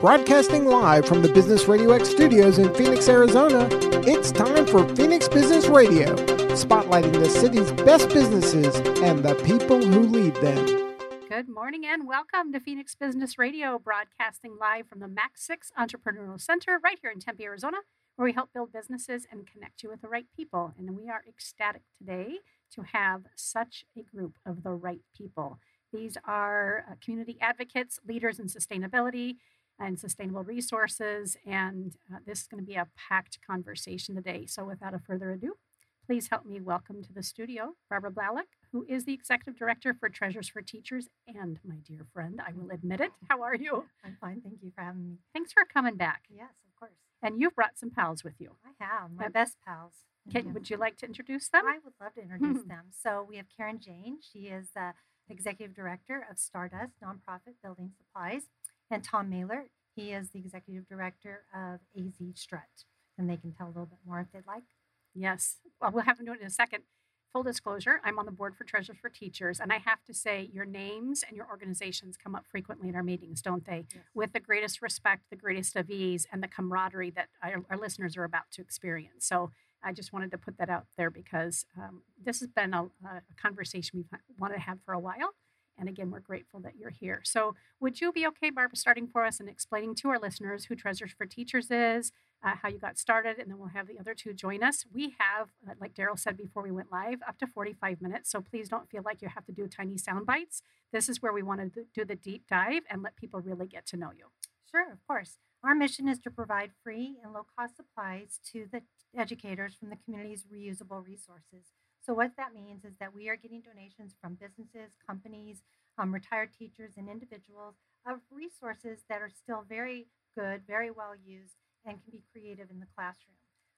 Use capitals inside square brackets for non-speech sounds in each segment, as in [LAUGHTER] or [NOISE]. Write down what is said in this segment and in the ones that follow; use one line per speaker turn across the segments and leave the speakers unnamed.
Broadcasting live from the Business Radio X studios in Phoenix, Arizona, it's time for Phoenix Business Radio, spotlighting the city's best businesses and the people who lead them.
Good morning and welcome to Phoenix Business Radio, broadcasting live from the MAC6 Entrepreneurial Center right here in Tempe, Arizona, where we help build businesses and connect you with the right people. And we are ecstatic today to have such a group of the right people. These are uh, community advocates, leaders in sustainability, and sustainable resources. And uh, this is going to be a packed conversation today. So, without a further ado, please help me welcome to the studio Barbara Blalock, who is the Executive Director for Treasures for Teachers and my dear friend. I will admit it. How are you?
I'm fine. Thank you for having me.
Thanks for coming back.
Yes, of course.
And you've brought some pals with you.
I have my
Yep.
best pals.
Can,
Yeah.
would you like to introduce them?
I would love to introduce
Mhm.
them. So we have Karen Jane. She is the executive director of Stardust Nonprofit Building Supplies, and Tom Mailer. He is the executive director of AZ Strut, and they can tell a little bit more if they'd like.
Yes. Well, we'll have them do it in a second. Full disclosure, I'm on the board for Treasures for Teachers, and I have to say your names and your organizations come up frequently in our meetings, don't they?
Yes.
With the greatest respect, the greatest of ease, and the camaraderie that our, our listeners are about to experience. So I just wanted to put that out there because um, this has been a, a conversation we've wanted to have for a while. And again, we're grateful that you're here. So, would you be okay, Barbara, starting for us and explaining to our listeners who Treasures for Teachers is, uh, how you got started, and then we'll have the other two join us. We have, uh, like Daryl said before we went live, up to 45 minutes. So please don't feel like you have to do tiny sound bites. This is where we want to do the deep dive and let people really get to know you.
Sure, of course. Our mission is to provide free and low cost supplies to the educators from the community's reusable resources. So, what that means is that we are getting donations from businesses, companies, um, retired teachers, and individuals of resources that are still very good, very well used, and can be creative in the classroom.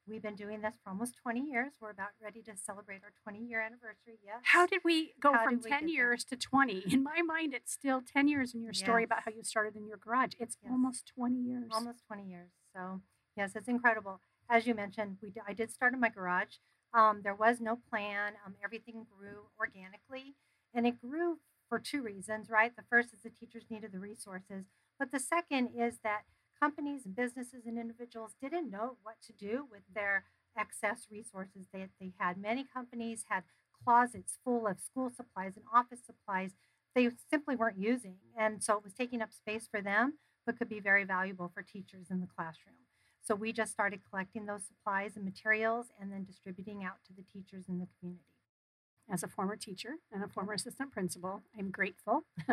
We've been doing this for almost 20 years. We're about ready to celebrate our 20 year anniversary. Yes.
How did we go
How
from 10
get there?
years to 20? In my mind, it's still 10 years in your story about how you started in your garage. It's
Yes.
almost 20 years.
almost 20 years. So, yes, it's incredible. As you mentioned, we I did start in my garage. Um, there was no plan. Um, everything grew organically, and it grew for two reasons, right? The first is the teachers needed the resources, but the second is that companies businesses and individuals didn't know what to do with their excess resources that they had. Many companies had closets full of school supplies and office supplies they simply weren't using, and so it was taking up space for them but could be very valuable for teachers in the classroom. So we just started collecting those supplies and materials and then distributing out to the teachers in the community.
As a former teacher and a former assistant principal, I'm grateful [LAUGHS] [LAUGHS]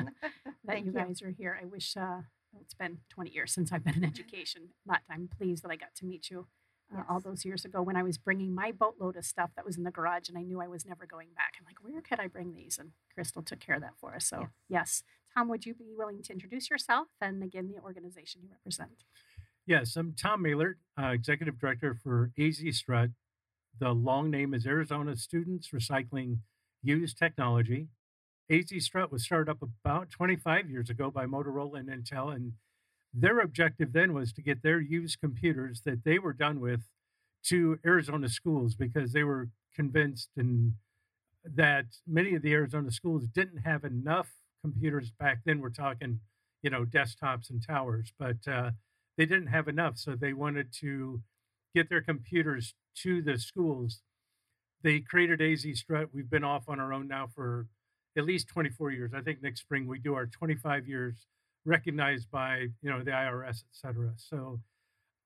that you
you.
guys are here. I wish uh, it's been 20 years since I've been in [LAUGHS] education, but I'm pleased that I got to meet you uh, all those years ago when I was bringing my boatload of stuff that was in the garage and I knew I was never going back. I'm like, where could I bring these? And Crystal took care of that for us. So,
Yes.
yes. Tom, would you be willing to introduce yourself and again the organization you represent?
Yes, I'm Tom Mailer, uh, Executive Director for AZ Strut. The long name is Arizona Students Recycling Used Technology. AZ Strut was started up about 25 years ago by Motorola and Intel, and their objective then was to get their used computers that they were done with to Arizona schools because they were convinced and that many of the Arizona schools didn't have enough computers back then. We're talking, you know, desktops and towers, but uh, they didn't have enough. So they wanted to get their computers to the schools. They created AZ Strut. We've been off on our own now for at least 24 years. I think next spring we do our 25 years recognized by, you know, the IRS, et cetera. So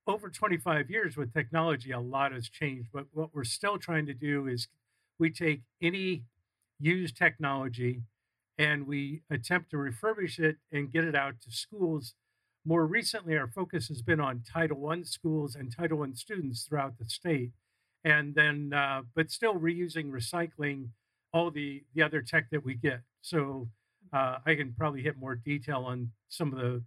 over 25 years with technology, a lot has changed. But what we're still trying to do is we take any used technology and we attempt to refurbish it and get it out to schools. More recently, our focus has been on Title I schools and Title I students throughout the state. And then, uh, but still reusing, recycling all the, the other tech that we get. So uh, I can probably hit more detail on some of the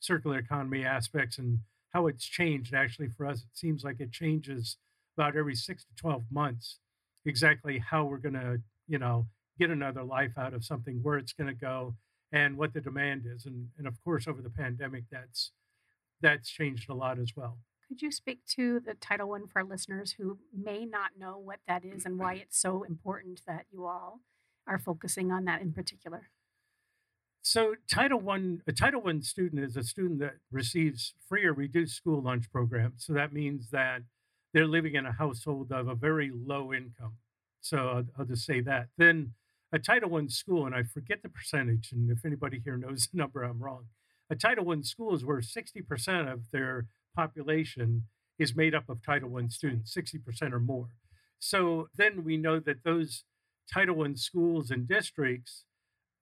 circular economy aspects and how it's changed. Actually, for us, it seems like it changes about every six to 12 months exactly how we're going to, you know, get another life out of something, where it's going to go, and what the demand is. And, and of course, over the pandemic, that's that's changed a lot as well.
Could you speak to the Title One for our listeners who may not know what that is and why mm-hmm. it's so important that you all are focusing on that in particular?
So Title One, a Title One student is a student that receives free or reduced school lunch program. So that means that they're living in a household of a very low income. So I'll, I'll just say that. Then a Title One school, and I forget the percentage, and if anybody here knows the number, I'm wrong. A Title One school is where 60% of their population is made up of Title One students, 60% or more. So then we know that those Title One schools and districts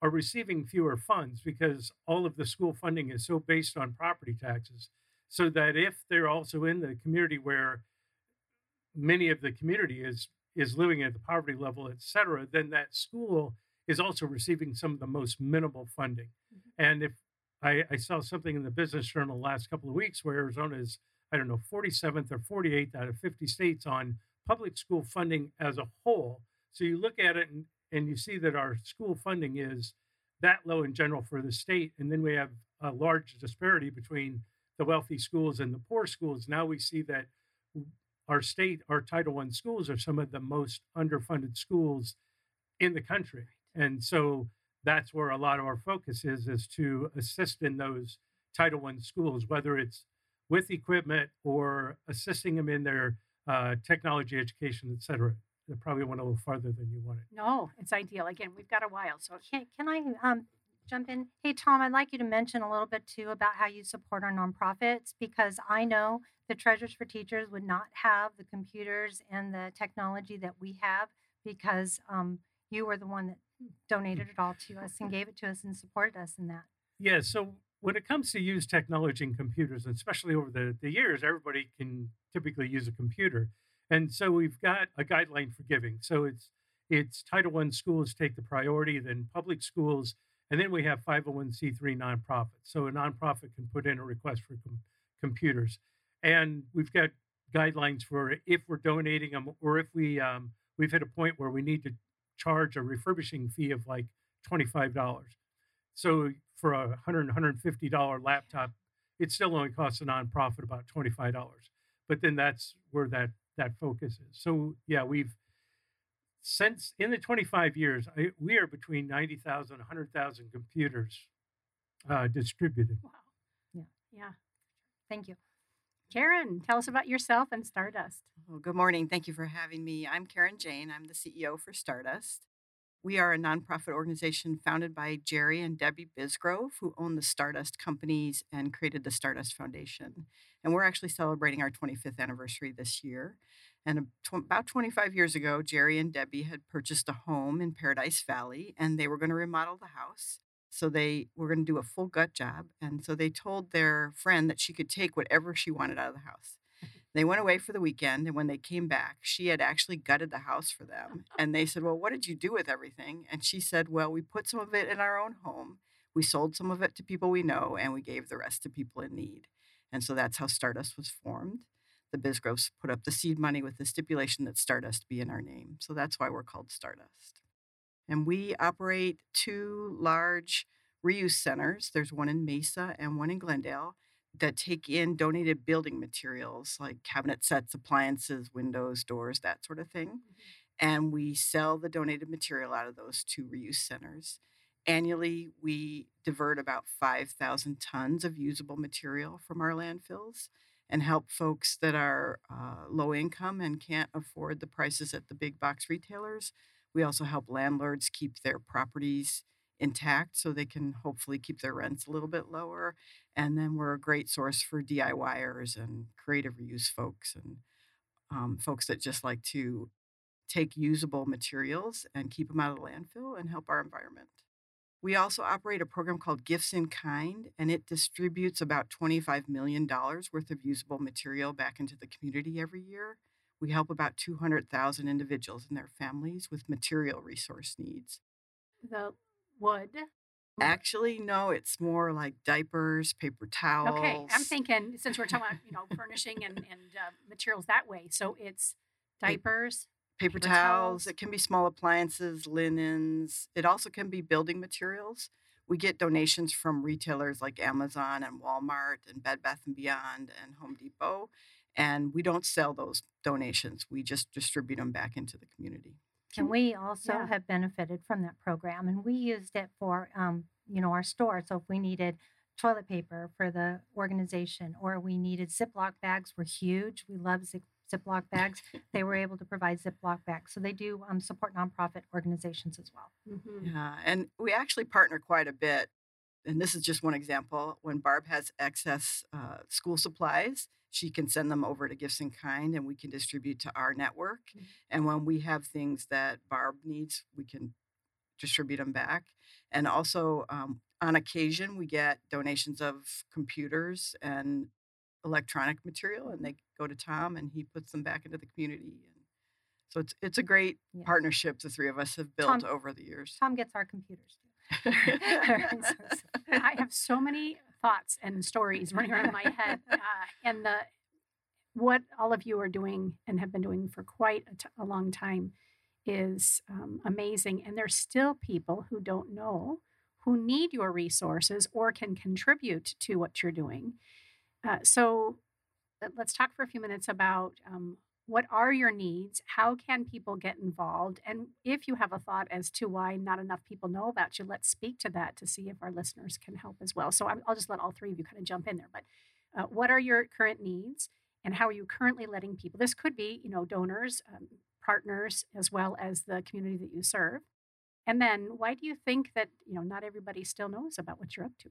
are receiving fewer funds because all of the school funding is so based on property taxes. So that if they're also in the community where many of the community is is living at the poverty level, et cetera, then that school is also receiving some of the most minimal funding. Mm-hmm. And if I, I, saw something in the Business Journal last couple of weeks where Arizona is, I don't know, 47th or 48th out of 50 states on public school funding as a whole. So you look at it and, and you see that our school funding is that low in general for the state. And then we have a large disparity between the wealthy schools and the poor schools. Now we see that our state, our Title I schools are some of the most underfunded schools in the country. And so that's where a lot of our focus is, is to assist in those Title I schools, whether it's with equipment or assisting them in their uh, technology education, et cetera. They probably went a little farther than you wanted.
No, it's ideal. Again, we've got a while. So
can, can I um, jump in? Hey, Tom, I'd like you to mention a little bit too about how you support our nonprofits because I know the Treasures for Teachers would not have the computers and the technology that we have because um, you were the one that donated it all to us and gave it to us and supported us in that.
Yeah. So when it comes to use technology and computers, especially over the, the years, everybody can typically use a computer. And so we've got a guideline for giving. So it's it's Title I schools take the priority, then public schools, and then we have 501c3 nonprofits. So a nonprofit can put in a request for com- computers. And we've got guidelines for if we're donating them or if we um, we've hit a point where we need to charge a refurbishing fee of like $25 so for a $100, 150 dollar laptop it still only costs a nonprofit about $25 but then that's where that that focus is. So yeah we've since in the 25 years I, we are between 90,000 100,000 computers uh, distributed
wow yeah yeah
thank you
Karen, tell us about yourself and Stardust.
Well, good morning. Thank you for having me. I'm Karen Jane. I'm the CEO for Stardust. We are a nonprofit organization founded by Jerry and Debbie Bisgrove, who own the Stardust companies and created the Stardust Foundation. And we're actually celebrating our 25th anniversary this year. And about 25 years ago, Jerry and Debbie had purchased a home in Paradise Valley and they were going to remodel the house. So they were going to do a full gut job. And so they told their friend that she could take whatever she wanted out of the house. [LAUGHS] They went away for the weekend. And when they came back, she had actually gutted the house for them. [LAUGHS] And they said, Well, what did you do with everything? And she said, Well, we put some of it in our own home. We sold some of it to people we know, and we gave the rest to people in need. And so that's how Stardust was formed. The Bisgroves put up the seed money with the stipulation that Stardust be in our name. So that's why we're called Stardust. And we operate two large reuse centers. There's one in Mesa and one in Glendale that take in donated building materials like cabinet sets, appliances, windows, doors, that sort of thing. Mm-hmm. And we sell the donated material out of those two reuse centers. Annually, we divert about 5,000 tons of usable material from our landfills and help folks that are uh, low income and can't afford the prices at the big box retailers we also help landlords keep their properties intact so they can hopefully keep their rents a little bit lower. And then we're a great source for DIYers and creative reuse folks and um, folks that just like to take usable materials and keep them out of the landfill and help our environment. We also operate a program called Gifts in Kind, and it distributes about $25 million worth of usable material back into the community every year. We help about 200,000 individuals and their families with material resource needs.
The wood?
Actually, no, it's more like diapers, paper towels.
Okay, I'm thinking since we're talking about you know [LAUGHS] furnishing and and uh, materials that way, so it's diapers,
paper, paper towels. towels. It can be small appliances, linens. It also can be building materials. We get donations from retailers like Amazon and Walmart and Bed Bath and Beyond and Home Depot, and we don't sell those donations. We just distribute them back into the community.
And we also yeah. have benefited from that program, and we used it for um, you know, our store. So if we needed toilet paper for the organization or we needed Ziploc bags were huge. We love Zip, Ziploc bags. they were able to provide Ziploc bags. So they do um, support nonprofit organizations as well.
Mhm.
Yeah, and we actually partner quite a bit. And this is just one example. When Barb has excess uh, school supplies, she can send them over to Gifts in Kind and we can distribute to our network.
Mhm.
And when we have things that Barb needs, we can distribute them back. And also, um, on occasion, we get donations of computers and electronic material, and they go to Tom, and he puts them back into the community. And so it's it's a great partnership the three of us have built
Tom-
over the years.
Tom gets our computers [LAUGHS] [LAUGHS] too.
I have so many thoughts and stories running around my head, [LAUGHS] uh, and the what all of you are doing and have been doing for quite a, t- a long time is um, amazing. And there's still people who don't know who need your resources or can contribute to what you're doing. Uh, so let- let's talk for a few minutes about um, what are your needs? How can people get involved? And if you have a thought as to why not enough people know about you let's speak to that to see if our listeners can help as well. So i'll just let all three of you kind of jump in there but uh, what are your current needs and how are you currently letting people this could be you know donors um, partners as well as the community that you serve. And then why do you think that you know not everybody still knows about what you're up to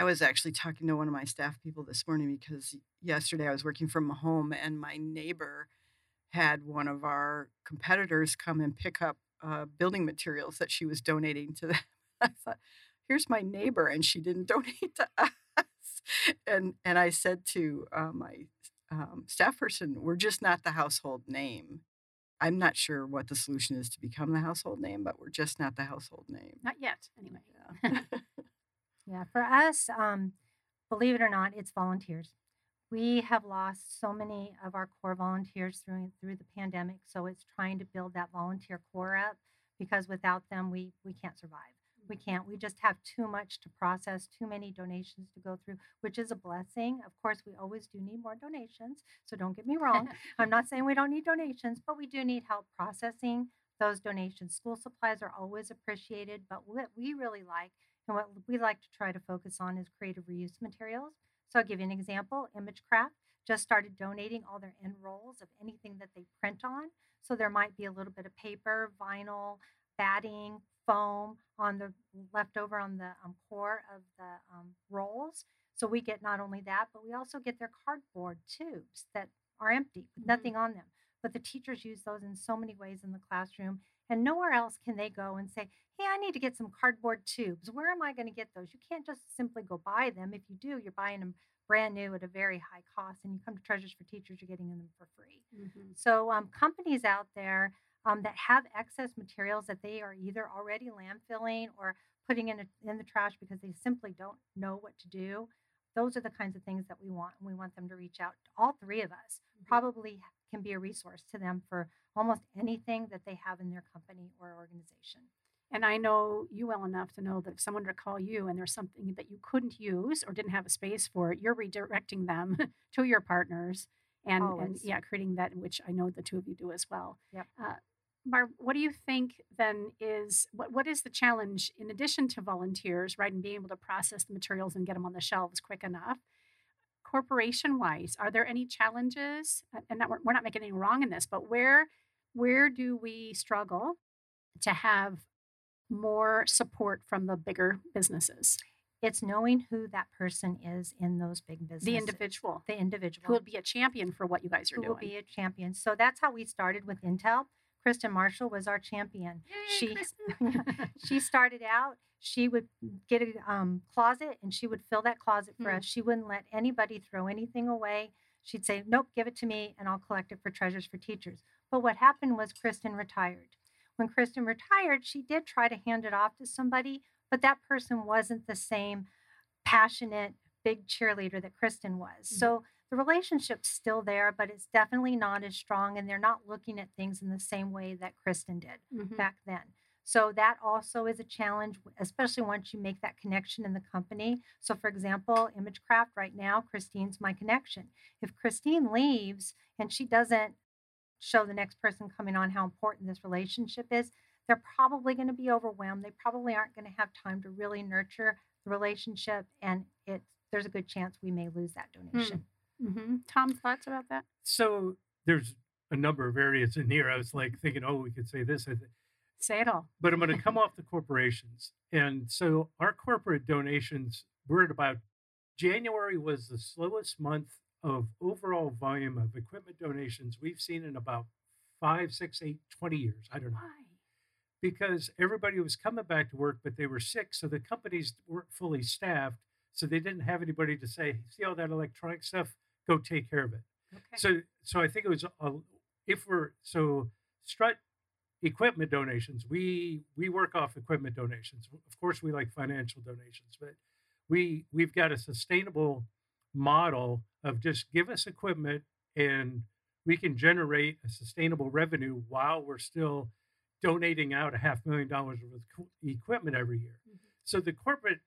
I was actually talking to one of my staff people this morning because yesterday I was working from home and my neighbor had one of our competitors come and pick up uh, building materials that she was donating to them. [LAUGHS] I thought, here's my neighbor, and she didn't [LAUGHS] donate to us. And and I said to uh, my um, staff person, we're just not the household name. I'm not sure what the solution is to become the household name, but we're just not the household name.
not yet anyway
Yeah. [LAUGHS]
Yeah, for us, um, believe it or not, it's volunteers. We have lost so many of our core volunteers through through the pandemic, so it's trying to build that volunteer core up because without them, we we can't survive. We can't. We just have too much to process, too many donations to go through, which is a blessing. Of course, we always do need more donations, so don't get me wrong. [LAUGHS] I'm not saying we don't need donations, but we do need help processing those donations. School supplies are always appreciated, but what we really like and what we like to try to focus on is creative reuse materials. So I'll give you an example. ImageCraft just started donating all their end rolls of anything that they print on. So there might be a little bit of paper, vinyl, batting, foam on the leftover on the um, core of the um, rolls. So we get not only that, but we also get their cardboard tubes that are empty with
Mhm.
nothing on them. But the teachers use those in so many ways in the classroom, and nowhere else can they go and say, Hey, I need to get some cardboard tubes. Where am I going to get those? You can't just simply go buy them. If you do, you're buying them brand new at a very high cost, and you come to Treasures for Teachers, you're getting them for free.
Mhm.
So, um, companies out there um, that have excess materials that they are either already landfilling or putting in, a, in the trash because they simply don't know what to do, those are the kinds of things that we want. And we want them to reach out. to All three of us
Mhm.
probably can be a resource to them for almost anything that they have in their company or organization.
And I know you well enough to know that if someone were to call you and there's something that you couldn't use or didn't have a space for, you're redirecting them [LAUGHS] to your partners and, and yeah, creating that, which I know the two of you do as well.
Yep.
Uh, Barb, what do you think then is what, what is the challenge in addition to volunteers, right, and being able to process the materials and get them on the shelves quick enough? Corporation wise, are there any challenges? And not, we're we're not making anything wrong in this, but where where do we struggle to have more support from the bigger businesses,
It's knowing who that person is in those big businesses.
the individual
The individual.
who will be a champion for what you guys are
who
doing.
will be a champion. So that's how we started with Intel. Kristen Marshall was our champion.
Yay,
she [LAUGHS] she started out. She would get a um, closet and she would fill that closet for
Hmm.
us. She wouldn't let anybody throw anything away. She'd say, "Nope, give it to me, and I'll collect it for Treasures for Teachers." But what happened was Kristen retired. When Kristen retired, she did try to hand it off to somebody, but that person wasn't the same passionate, big cheerleader that Kristen was.
Mhm.
So the relationship's still there, but it's definitely not as strong, and they're not looking at things in the same way that Kristen did
Mhm.
back then. So that also is a challenge, especially once you make that connection in the company. So, for example, ImageCraft right now, Christine's my connection. If Christine leaves and she doesn't show the next person coming on how important this relationship is, they're probably going to be overwhelmed. They probably aren't going to have time to really nurture the relationship, and it there's a good chance we may lose that donation.
hmm Tom, thoughts about that?
So there's a number of areas in here. I was like thinking, oh, we could say this. I think
Say it all.
but I'm going [LAUGHS] to come off the corporations. And so our corporate donations, we're at about January was the slowest month of overall volume of equipment donations we've seen in about five, six, eight, 20 years. I don't know.
Why?
Because everybody was coming back to work, but they were sick. So the companies weren't fully staffed. So they didn't have anybody to say, see all that electronic stuff? Go take care of it.
Okay.
So, so I think it was a, if we're so strut equipment donations, we we work off equipment donations. Of course, we like financial donations, but we we've got a sustainable model of just give us equipment and we can generate a sustainable revenue while we're still donating out a half million dollars worth of equipment every year.
Mhm.
So the corporate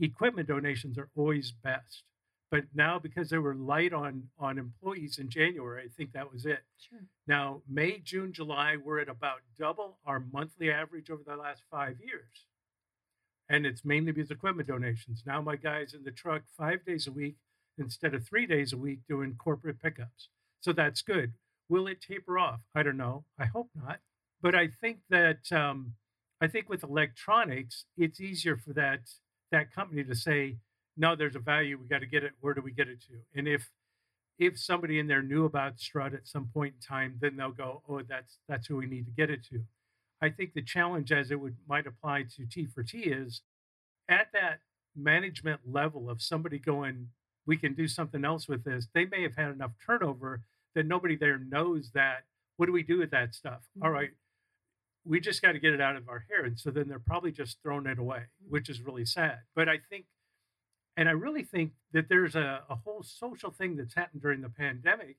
equipment donations are always best. But now because they were light on on employees in January, I think that was it.
Sure.
Now, May, June, July, we're at about double our monthly average over the last five years. And it's mainly because equipment donations. Now my guy's in the truck five days a week instead of three days a week doing corporate pickups. So that's good. Will it taper off? I don't know. I hope not. But I think that um, I think with electronics, it's easier for that that company to say, no, there's a value. We got to get it. Where do we get it to? And if if somebody in there knew about Strut at some point in time, then they'll go, oh, that's that's who we need to get it to. I think the challenge, as it would might apply to T for T, is at that management level of somebody going, we can do something else with this. They may have had enough turnover that nobody there knows that. What do we do with that stuff? All
Mhm.
right, we just got to get it out of our hair, and so then they're probably just throwing it away, which is really sad. But I think and I really think that there's a, a whole social thing that's happened during the pandemic,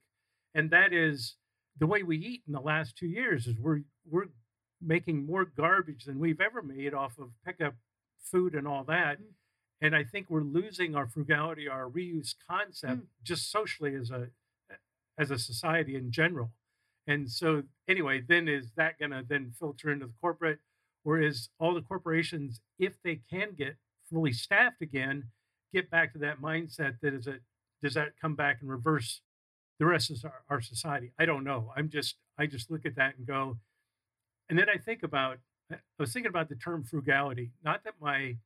and that is the way we eat in the last two years is we're we're making more garbage than we've ever made off of pickup food and all that.
Mm.
And I think we're losing our frugality, our reuse concept,
Mm.
just socially as a as a society in general. And so anyway, then is that gonna then filter into the corporate, or is all the corporations, if they can get fully staffed again, get back to that mindset that is a does that come back and reverse the rest of our, our society? I don't know. I'm just i just look at that and go and then i think about i was thinking about the term frugality. Not that my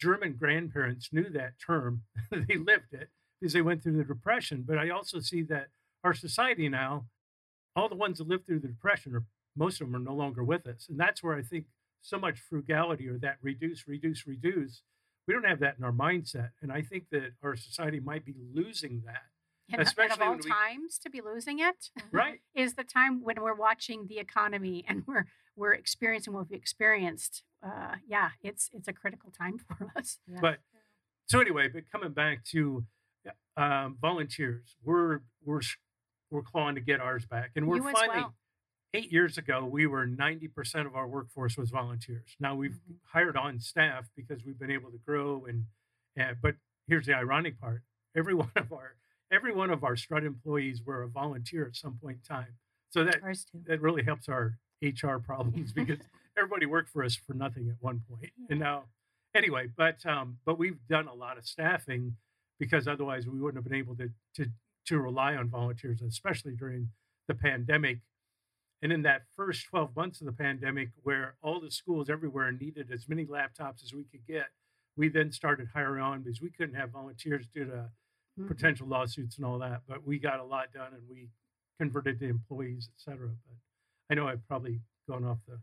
german grandparents knew that term [LAUGHS] they lived it because they went through the depression but i also see that our society now all the ones that lived through the depression are most of them are no longer with us. And that's where i think so much frugality or that reduce reduce reduce we don't have that in our mindset and i think that our society might be losing that
And, and of all
when we-
times to be losing it,
right [LAUGHS]
is the time when we're watching the economy and we're we're experiencing what we've experienced. Uh, yeah, it's it's a critical time [LAUGHS] for us.
Yeah.
But so anyway, but coming back to um, volunteers, we're we're we're clawing to get ours back, and we're
You as
finally.
well.
Eight years ago, we were ninety percent of our workforce was volunteers. Now we've
Mhm.
hired on staff because we've been able to grow, and, but here's the ironic part: every [LAUGHS] one of our every one of our Strut employees were a volunteer at some point in time. So that that really helps our HR problems [LAUGHS] [LAUGHS] because everybody worked for us for nothing at one point. And now, anyway, but um, but we've done a lot of staffing because otherwise we wouldn't have been able to to to rely on volunteers, especially during the pandemic. And in that first 12 months of the pandemic, where all the schools everywhere needed as many laptops as we could get, we then started hiring on because we couldn't have volunteers due to
Mhm.
potential lawsuits and all that. But we got a lot done and we converted to employees, et cetera. But I know I've probably gone off the,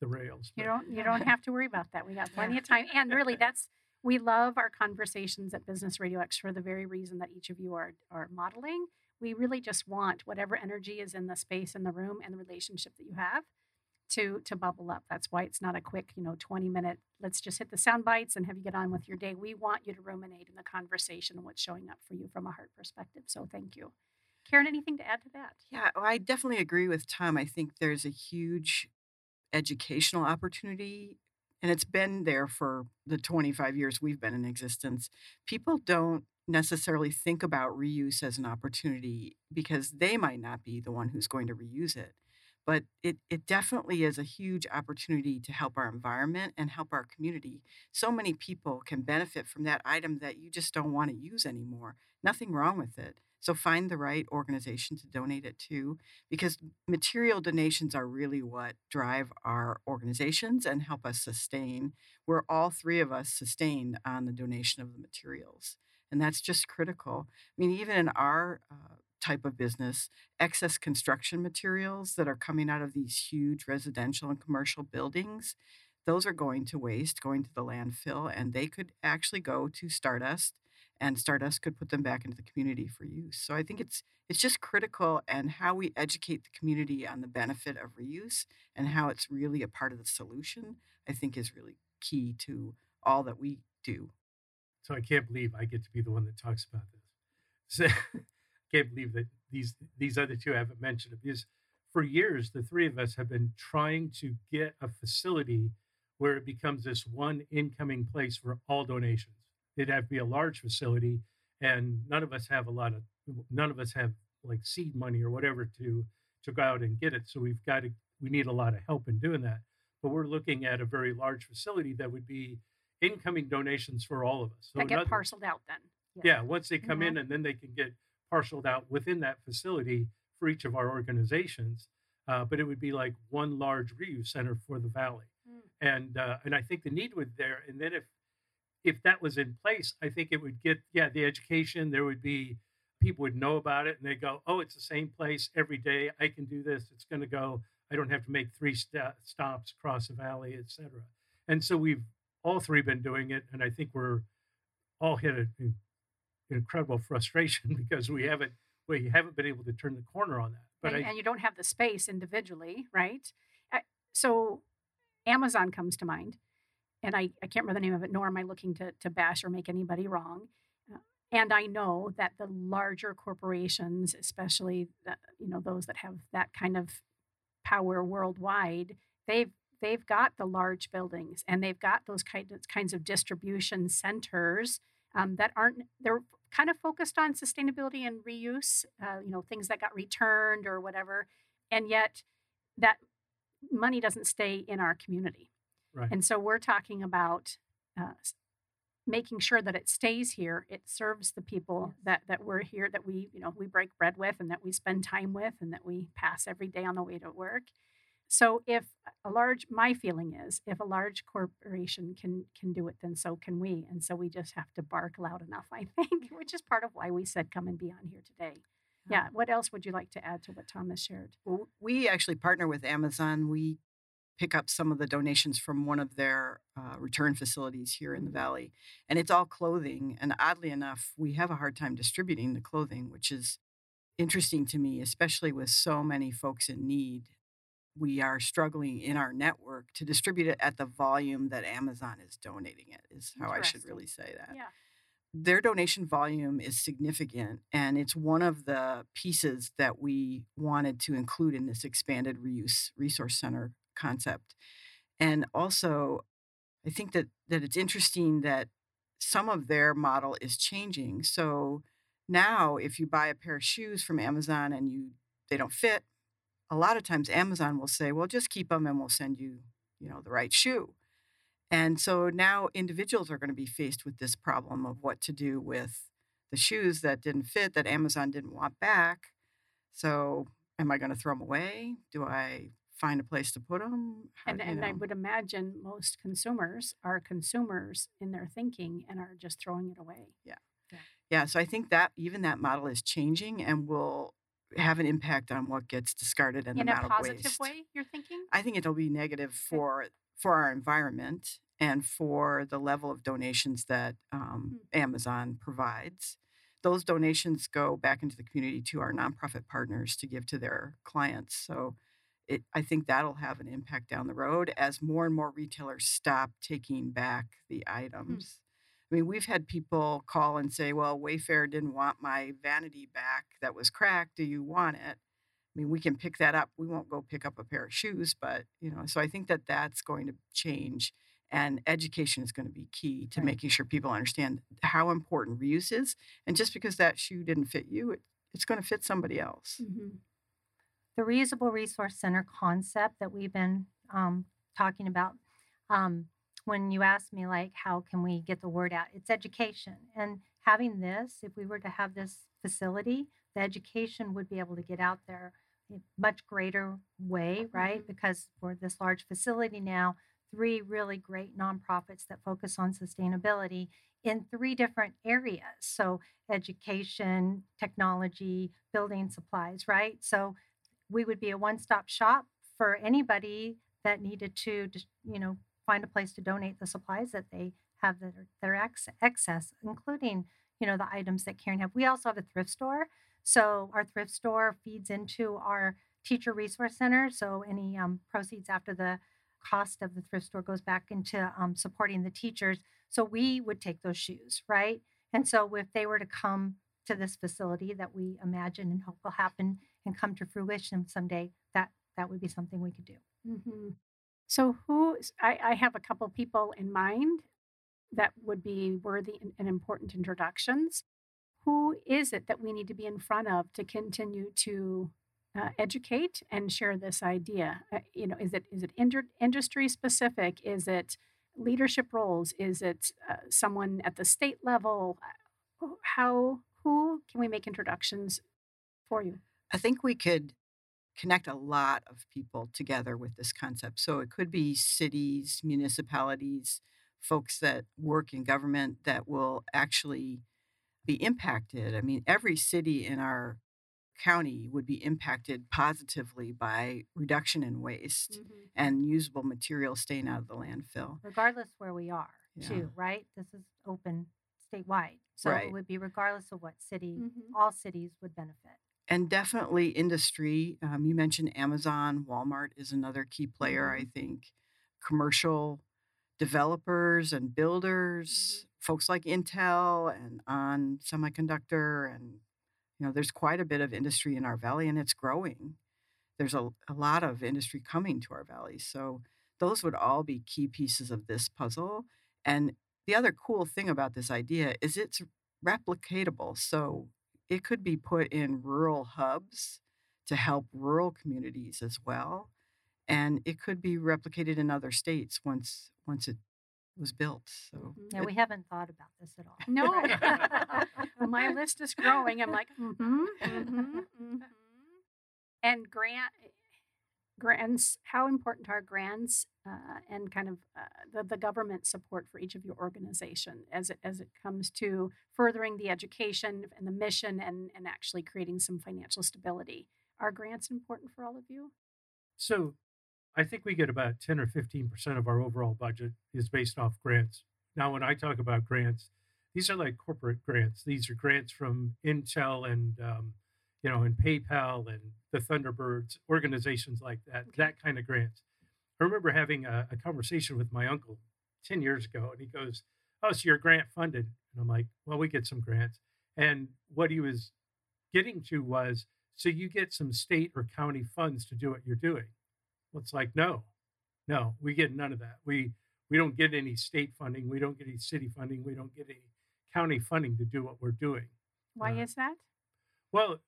the rails.
You don't you don't [LAUGHS] have to worry about that. We got plenty of time. And really [LAUGHS] that's we love our conversations at Business Radio X for the very reason that each of you are are modeling. We really just want whatever energy is in the space in the room and the relationship that you have to to bubble up. That's why it's not a quick, you know, 20 minute, let's just hit the sound bites and have you get on with your day. We want you to ruminate in the conversation and what's showing up for you from a heart perspective. So thank you. Karen, anything to add to that?
Yeah, well, I definitely agree with Tom. I think there's a huge educational opportunity, and it's been there for the 25 years we've been in existence. People don't necessarily think about reuse as an opportunity because they might not be the one who's going to reuse it. but it, it definitely is a huge opportunity to help our environment and help our community. So many people can benefit from that item that you just don't want to use anymore. Nothing wrong with it. So find the right organization to donate it to because material donations are really what drive our organizations and help us sustain. We're all three of us sustained on the donation of the materials. And that's just critical. I mean, even in our uh, type of business, excess construction materials that are coming out of these huge residential and commercial buildings, those are going to waste, going to the landfill, and they could actually go to Stardust and Stardust could put them back into the community for use. So I think it's it's just critical and how we educate the community on the benefit of reuse and how it's really a part of the solution, I think is really key to all that we do.
So I can't believe I get to be the one that talks about this. So [LAUGHS] I can't believe that these these other two haven't mentioned it because for years the three of us have been trying to get a facility where it becomes this one incoming place for all donations. It'd have to be a large facility, and none of us have a lot of none of us have like seed money or whatever to to go out and get it. So we've got to we need a lot of help in doing that. But we're looking at a very large facility that would be incoming donations for all of us.
So that get another, parceled out then.
Yeah. yeah once they come mm-hmm. in and then they can get parceled out within that facility for each of our organizations. Uh, but it would be like one large reuse center for the valley, mm. and uh, and I think the need would there. And then if if that was in place, I think it would get yeah the education. There would be people would know about it, and they go, oh, it's the same place every day. I can do this. It's going to go. I don't have to make three st- stops across the valley, etc. And so we've all three been doing it, and I think we're all hit an incredible frustration [LAUGHS] because we haven't we haven't been able to turn the corner on that.
But and, I, and you don't have the space individually, right? Uh, so Amazon comes to mind, and I, I can't remember the name of it, nor am I looking to, to bash or make anybody wrong. Uh, and I know that the larger corporations, especially the, you know those that have that kind of power worldwide, they've they've got the large buildings and they've got those kind of, kinds of distribution centers um, that aren't they're kind of focused on sustainability and reuse, uh, you know, things that got returned or whatever. And yet that money doesn't stay in our community.
Right.
And so we're talking about uh, making sure that it stays here. It serves the people yes. that, that we're here, that we, you know, we break bread with and that we spend time with and that we pass every day on the way to work. So if a large my feeling is if a large corporation can can do it then so can we and so we just have to bark loud enough I think [LAUGHS] which is part of why we said come and be on here today. Yeah, what else would you like to add to what Thomas shared?
Well, we actually partner with Amazon. We pick up some of the donations from one of their uh, return facilities here in the mm-hmm. valley and it's all clothing and oddly enough we have a hard time distributing the clothing which is interesting to me especially with so many folks in need we are struggling in our network to distribute it at the volume that Amazon is donating it, is how I should really say that.
Yeah.
Their donation volume is significant, and it's one of the pieces that we wanted to include in this expanded reuse resource center concept. And also, I think that that it's interesting that some of their model is changing. So now, if you buy a pair of shoes from Amazon and you they don't fit, a lot of times Amazon will say, well, just keep them and we'll send you, you know, the right shoe. And so now individuals are going to be faced with this problem of what to do with the shoes that didn't fit that Amazon didn't want back. So am I going to throw them away? Do I find a place to put them?
How, and, and I would imagine most consumers are consumers in their thinking and are just throwing it away.
Yeah. Yeah. yeah so I think that even that model is changing and will have an impact on what gets discarded and
in
the amount
of waste. In
a
positive way, you're thinking?
I think it'll be negative for for our environment and for the level of donations that um, mm-hmm. Amazon provides. Those donations go back into the community to our nonprofit partners to give to their clients. So it, I think that'll have an impact down the road as more and more retailers stop taking back the hmm. items. I mean, we've had people call and say, well, Wayfair didn't want my vanity back that was cracked. Do you want it? I mean, we can pick that up. We won't go pick up a pair of shoes, but, you know, so I think that that's going to change. And education is going to be key to right. making sure people understand how important reuse is. And just because that shoe didn't fit you, it, it's going to fit somebody else.
Mm-hmm.
the reusable resource center concept that we've been um, talking about. Um, when you ask me like how can we get the word out? It's education and having this if we were to have this facility the education would be able to get out there in much greater way right?
Mhm.
because for this large facility now three really great nonprofits that focus on sustainability in three different areas. So education technology building supplies right? So we would be a one-stop shop for anybody that needed to you know find a place to donate the supplies that they have that are, that are ex- excess including you know the items that karen have. We also have a thrift store so our thrift store feeds into our teacher resource center so any um, proceeds after the cost of the thrift store goes back into um, supporting the teachers so we would take those shoes right? And so if they were to come to this facility that we imagine and hope will happen and come to fruition someday that that would be something we could do.
Hmm So, who I, I have a couple people in mind that would be worthy and, important introductions. Who is it that we need to be in front of to continue to uh, educate and share this idea? Uh, you know, is it is it indu- industry specific? Is it leadership roles? Is it uh, someone at the state level? Uh, How who can we make introductions for you?
I think we could connect a lot of people together with this concept. So it could be cities, municipalities, folks that work in government that will actually be impacted. I mean, every city in our county would be impacted positively by reduction in waste and usable material staying out of the landfill.
regardless where we are
Yeah.
too right this is open statewide so
Right.
it would be regardless of what city
Mhm.
all cities would benefit
and definitely industry. Um, you mentioned Amazon, Walmart is another key player, I think. Commercial developers and builders, folks like Intel and on semiconductor, and you know, there's quite a bit of industry in our valley, and it's growing. There's a, a lot of industry coming to our valley, so those would all be key pieces of this puzzle. And the other cool thing about this idea is it's replicatable. So it could be put in rural hubs to help rural communities as well and it could be replicated in other states once once it was built so
Mhm.
yeah
it-
we haven't thought about this at all
No,
Right. [LAUGHS] [LAUGHS]
my list is growing. I'm like, mm-hmm, mm-hmm, mm-hmm. [LAUGHS] And grant grants. How important are grants uh, and kind of uh, the the government support for each of your organization as it as it comes to furthering the education and the mission and and actually creating some financial stability? Are grants important for all of you?
So I think we get about 10 or 15% of our overall budget is based off grants. Now, when I talk about grants, these are like corporate grants. These are grants from Intel and, um, you know, and PayPal and the Thunderbirds, organizations like that, that kind of grants. I remember having a, a conversation with my uncle 10 years ago, and he goes, Oh, so you're grant funded. And I'm like, Well, we get some grants. And what he was getting to was, So you get some state or county funds to do what you're doing. Well, it's like, no, no, we get none of that. We we don't get any state funding. We don't get any city funding. We don't get any county funding to do what we're doing.
Why
Uh,
is that?
Well,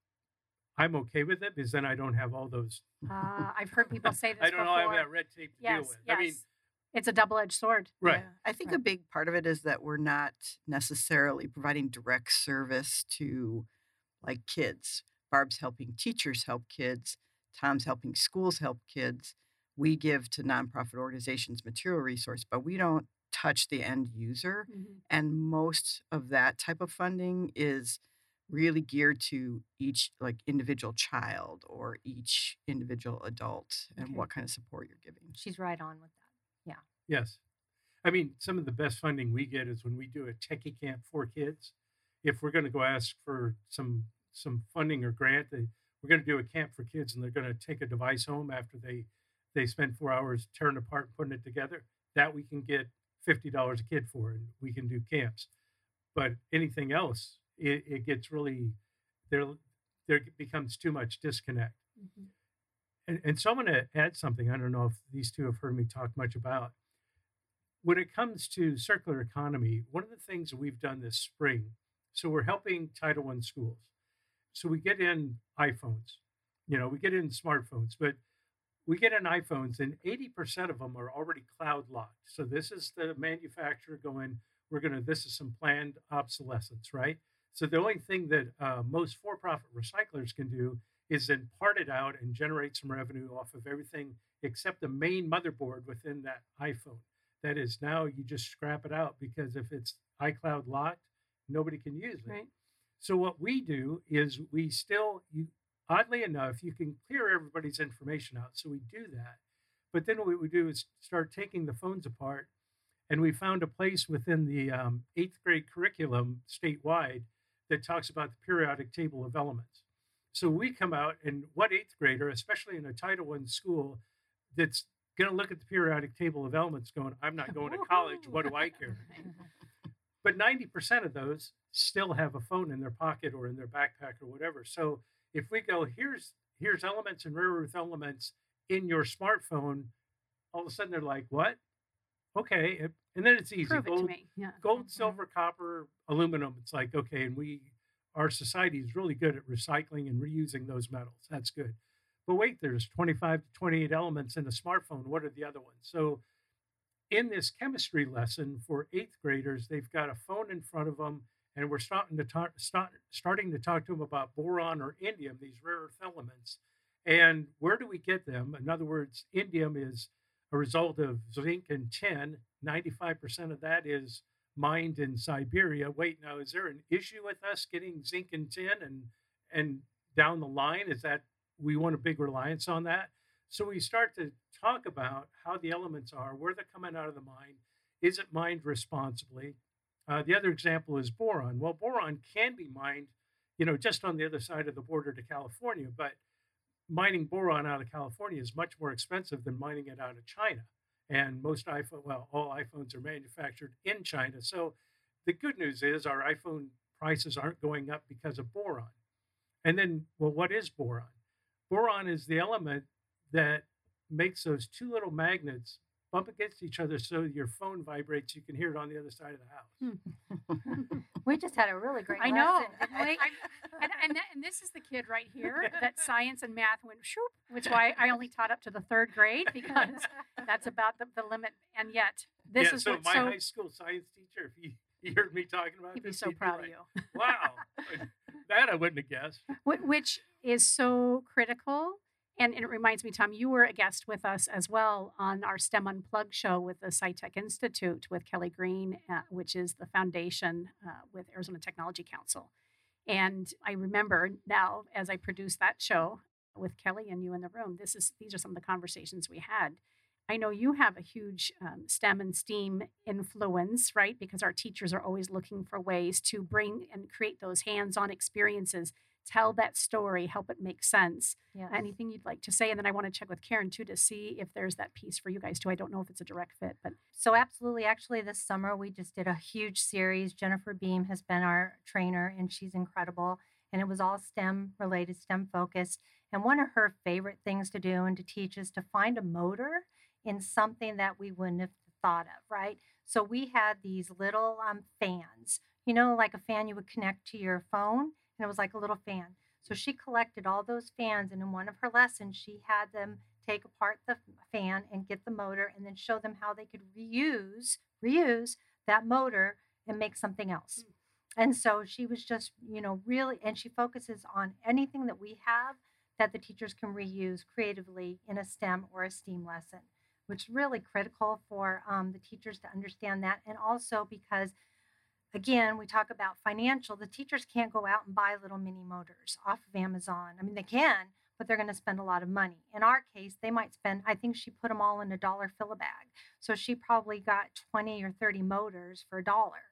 I'm okay with it because then I don't have all those.
Uh, I've heard people [LAUGHS] say this
I don't
before.
know. I have that red tape to deal with.
yes.
I mean,
it's a double edged sword.
right.
Yeah. I think a big part of it is that we're not necessarily providing direct service to like kids. Barb's helping teachers help kids. Tom's helping schools help kids. We give to nonprofit organizations material resource, but we don't touch the end user.
Mhm.
And most of that type of funding is really geared to each like individual child or each individual adult and
Okay.
what kind of support you're giving.
she's right on with that Yeah.
Yes. I mean, some of the best funding we get is when we do a techie camp for kids. If we're going to go ask for some some funding or grant, they, we're going to do a camp for kids, and they're going to take a device home after they they spend four hours tearing apart and putting it together. That we can get fifty dollars a kid for, and we can do camps. But anything else, it, it gets really there. There becomes too much disconnect.
Mhm.
And, and so I'm going to add something. I don't know if these two have heard me talk much about. When it comes to circular economy, one of the things we've done this spring, so we're helping Title I schools. So we get in iPhones. You know, we get in smartphones, but we get in iPhones, and 80% of them are already cloud locked. So this is the manufacturer going, we're going to, this is some planned obsolescence, right? So the only thing that uh, most for profit recyclers can do is then part it out and generate some revenue off of everything except the main motherboard within that iPhone. That is now you just scrap it out because if it's iCloud locked, nobody can use it.
Right.
So what we do is we still you oddly enough, you can clear everybody's information out. So we do that. But then what we do is start taking the phones apart. And we found a place within the um, eighth grade curriculum statewide that talks about the periodic table of elements. So we come out, and what eighth grader, especially in a Title I school, that's going to look at the periodic table of elements going, I'm not going to college. What do I [LAUGHS] care? But 90% of those still have a phone in their pocket or in their backpack or whatever. So if we go, here's here's elements and rare earth elements in your smartphone, all of a sudden they're like, what? Okay. And then it's easy.
Prove it to
Gold,
me. Yeah.
gold,
Mhm.
silver, copper, aluminum. It's like, okay, and we our society is really good at recycling and reusing those metals. That's good. But wait, there's 25 to 28 elements in a smartphone. What are the other ones? So in this chemistry lesson for eighth graders, they've got a phone in front of them, and we're starting to talk start, starting to talk to them about boron or indium, these rare earth elements. And where do we get them? In other words, indium is a result of zinc and tin. 95% of that is mined in Siberia. Wait, now is there an issue with us getting zinc and tin and and down the line? Is that we want a big reliance on that? So we start to talk about how the elements are, where they're coming out of the mine. Is it mined responsibly? Uh, the other example is boron. Well, boron can be mined, you know, just on the other side of the border to California, but mining boron out of California is much more expensive than mining it out of China. And most iPhone, well, all iPhones are manufactured in China. So the good news is our iPhone prices aren't going up because of boron. And then, well, what is boron? Boron is the element that makes those two little magnets bump against each other so your phone vibrates. You can hear it on the other side of the house. [LAUGHS]
we just had a really great
I know.
lesson, didn't we? [LAUGHS]
I'm- and, and, that- and this is the kid right here [LAUGHS] that science and math went shoop, which is why I only taught up to the third grade because that's about the, the limit. And yet, this
yeah,
is
so
what's
my
so.
high school science teacher, if he, he heard me talking about
He'd be so
he'd be
proud
like,
of you.
Wow, that I wouldn't have guessed.
Which is so critical. And, and it reminds me, Tom, you were a guest with us as well on our STEM Unplugged show with the SciTech Institute with Kelly Green, uh, which is the foundation uh, with Arizona Technology Council. And I remember now, as I produced that show with Kelly and you in the room, this is these are some of the conversations we had. I know you have a huge um, STEM and STEAM influence, right? Because our teachers are always looking for ways to bring and create those hands-on experiences tell that story, help it make sense.
Yes.
Anything you'd like to say? And then I want to check with Karen too to see if there's that piece for you guys too. I don't know if it's a direct fit, but
So absolutely, actually, this summer we just did a huge series. Jennifer Beam has been our trainer, and she's incredible. And it was all STEM related, STEM focused. And one of her favorite things to do and to teach is to find a motor in something that we wouldn't have thought of, right? So we had these little um, fans, you know, like a fan you would connect to your phone, and it was like a little fan. So she collected all those fans, and in one of her lessons, she had them take apart the fan and get the motor, and then show them how they could reuse reuse that motor and make something else. And so she was just, you know, really, and she focuses on anything that we have that the teachers can reuse creatively in a STEM or a STEAM lesson, which is really critical for um, the teachers to understand that. And also because, again, we talk about financial, the teachers can't go out and buy little mini motors off of Amazon. I mean, they can, but they're going to spend a lot of money. In our case, they might spend, I think she put them all in a dollar fill a bag. So she probably got 20 or 30 motors for a dollar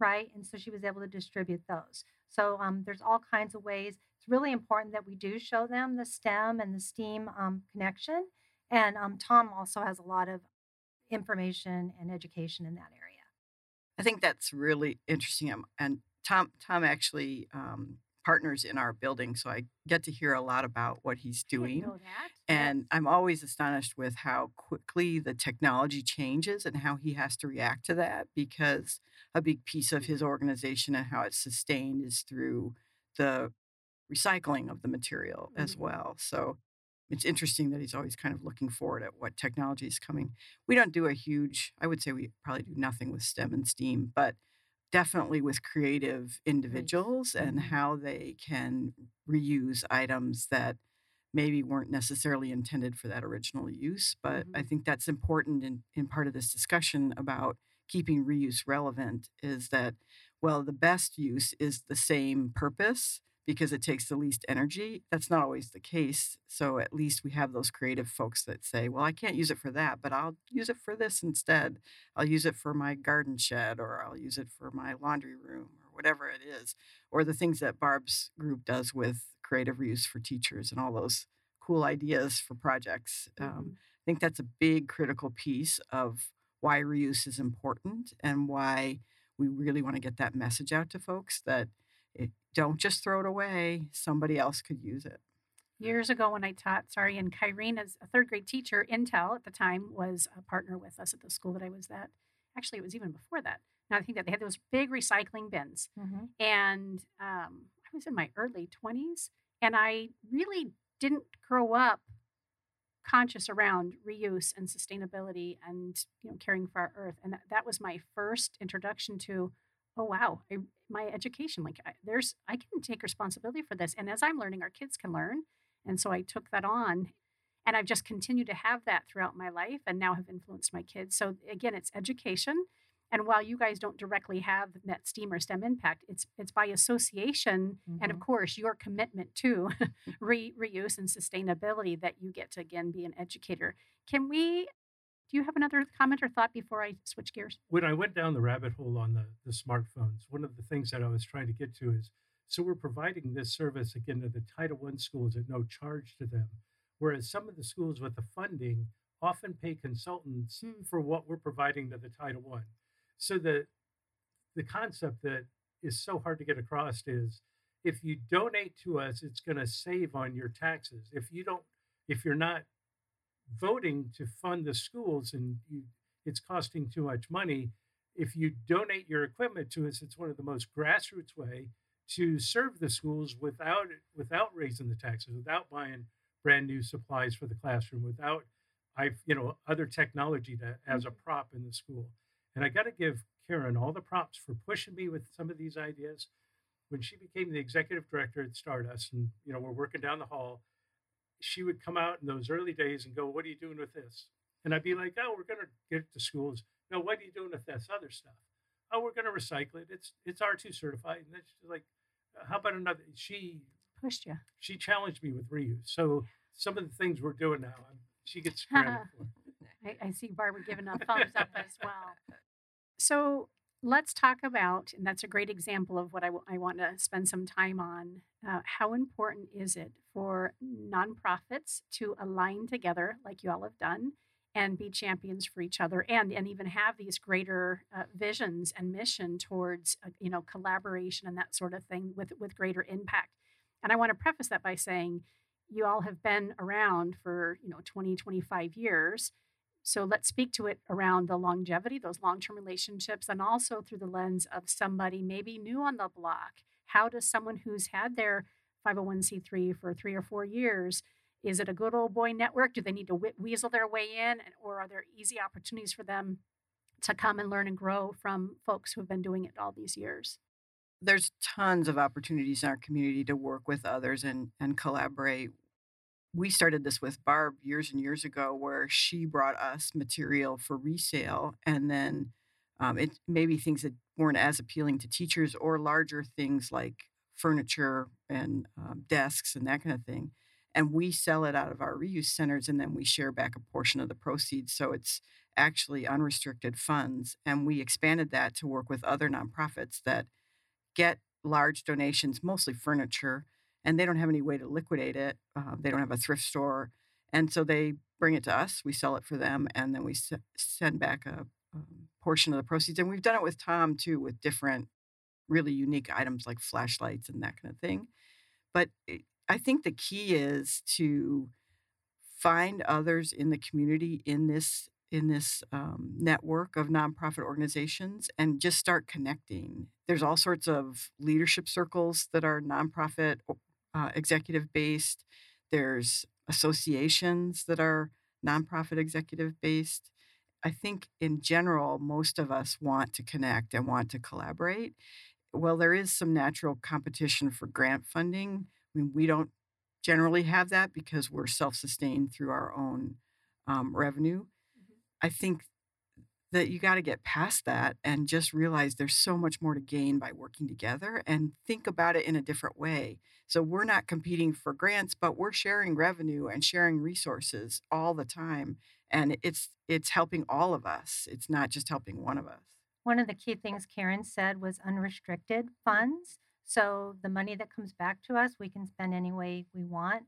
right? And so she was able to distribute those. So um, there's all kinds of ways. It's really important that we do show them the STEM and the STEAM um, connection. And um, Tom also has a lot of information and education in that area.
I think that's really interesting. Um, And Tom, Tom actually um, partners in our building, so I get to hear a lot about what he's doing.
know that.
And I'm always astonished with how quickly the technology changes and how he has to react to that because a big piece of his organization and how it's sustained is through the recycling of the material as
Mhm.
well. So it's interesting that he's always kind of looking forward at what technology is coming. We don't do a huge, I would say we probably do nothing with STEM and STEAM, but definitely with creative individuals and
Mhm.
how they can reuse items that maybe weren't necessarily intended for that original use. But I
Mhm.
think that's important in, in part of this discussion about keeping reuse relevant is that, well, the best use is the same purpose because it takes the least energy. That's not always the case. So at least we have those creative folks that say, well, I can't use it for that, but I'll use it for this instead. I'll use it for my garden shed or I'll use it for my laundry room or whatever it is. Or the things that Barb's group does with creative reuse for teachers and all those cool ideas for projects. Um,
Mhm.
I think that's a big critical piece of why reuse is important and why we really want to get that message out to folks that it, don't just throw it away. Somebody else could use it.
Years ago, when I taught, sorry, and Kyrene as a third grade teacher, Intel at the time was a partner with us at the school that I was at. Actually, it was even before that. Now I think that they had those big recycling bins,
Mhm.
and um, I was in my early 20s, and I really didn't grow up conscious around reuse and sustainability and you know caring for our earth and that, that was my first introduction to oh wow I, my education like I, there's i can take responsibility for this and as i'm learning our kids can learn and so i took that on and i've just continued to have that throughout my life and now have influenced my kids so again it's education and while you guys don't directly have net steam or stem impact it's it's by association and of
Mhm.
course your commitment to [LAUGHS] re- reuse and sustainability that you get to again be an educator can we do you have another comment or thought before i switch gears
when I went down the rabbit hole on the, the smartphones, one of the things that I was trying to get to is so we're providing this service again to the Title I schools at no charge to them, whereas some of the schools with the funding often pay consultants
Hmm.
for what we're providing to the Title I. So the the concept that is so hard to get across is if you donate to us, it's going to save on your taxes. If you don't, if you're not voting to fund the schools and you, it's costing too much money, if you donate your equipment to us, it's one of the most grassroots way to serve the schools without without raising the taxes, without buying brand new supplies for the classroom, without I you know other technology to as a mm-hmm. prop in the school. And I got to give Karen all the props for pushing me with some of these ideas. When she became the executive director at Stardust, and you know we're working down the hall, she would come out in those early days and go, "What are you doing with this?" And I'd be like, "Oh, we're going to get it to schools." No, what are you doing with this other stuff? Oh, we're going to recycle it. It's it's R two certified. And then she's like, uh, "How about another?" She
pushed you
she challenged me with reuse. So some of the things we're doing now, I'm, she gets [LAUGHS] credit for.
I, I see Barbara giving a thumbs up as well. So let's talk about, and that's a great example of what I, w- I want to spend some time on. Uh, how important is it for nonprofits to align together, like you all have done, and be champions for each other, and and even have these greater uh, visions and mission towards uh, you know collaboration and that sort of thing with with greater impact. And I want to preface that by saying you all have been around for you know 20 25 years so let's speak to it around the longevity, those long term relationships, and also through the lens of somebody maybe new on the block. How does someone who's had their 501c3 for three or four years, is it a good old boy network? Do they need to weasel their way in? Or are there easy opportunities for them to come and learn and grow from folks who have been doing it all these years?
There's tons of opportunities in our community to work with others and, and collaborate. We started this with Barb years and years ago, where she brought us material for resale, and then um, it maybe things that weren't as appealing to teachers or larger things like furniture and um, desks and that kind of thing. And we sell it out of our reuse centers, and then we share back a portion of the proceeds. So it's actually unrestricted funds, and we expanded that to work with other nonprofits that get large donations, mostly furniture, and they don't have any way to liquidate it. Uh, they don't have a thrift store. And so they bring it to us, we sell it for them, and then we s- send back a um, portion of the proceeds. And we've done it with Tom too, with different really unique items like flashlights and that kind of thing. But it- I think the key is to find others in the community in this in this um, network of nonprofit organizations and just start connecting. There's all sorts of leadership circles that are nonprofit uh, executive based. There's associations that are nonprofit executive based. I think in general, most of us want to connect and want to collaborate. Well, there is some natural competition for grant funding. I mean, we don't generally have that because we're self sustained through our own um, revenue.
Mhm.
I think that you got to get past that and just realize there's so much more to gain by working together and think about it in a different way. So we're not competing for grants, but we're sharing revenue and sharing resources all the time and it's it's helping all of us. It's not just helping one of us.
One of the key things Karen said was unrestricted funds. So the money that comes back to us, we can spend any way we want.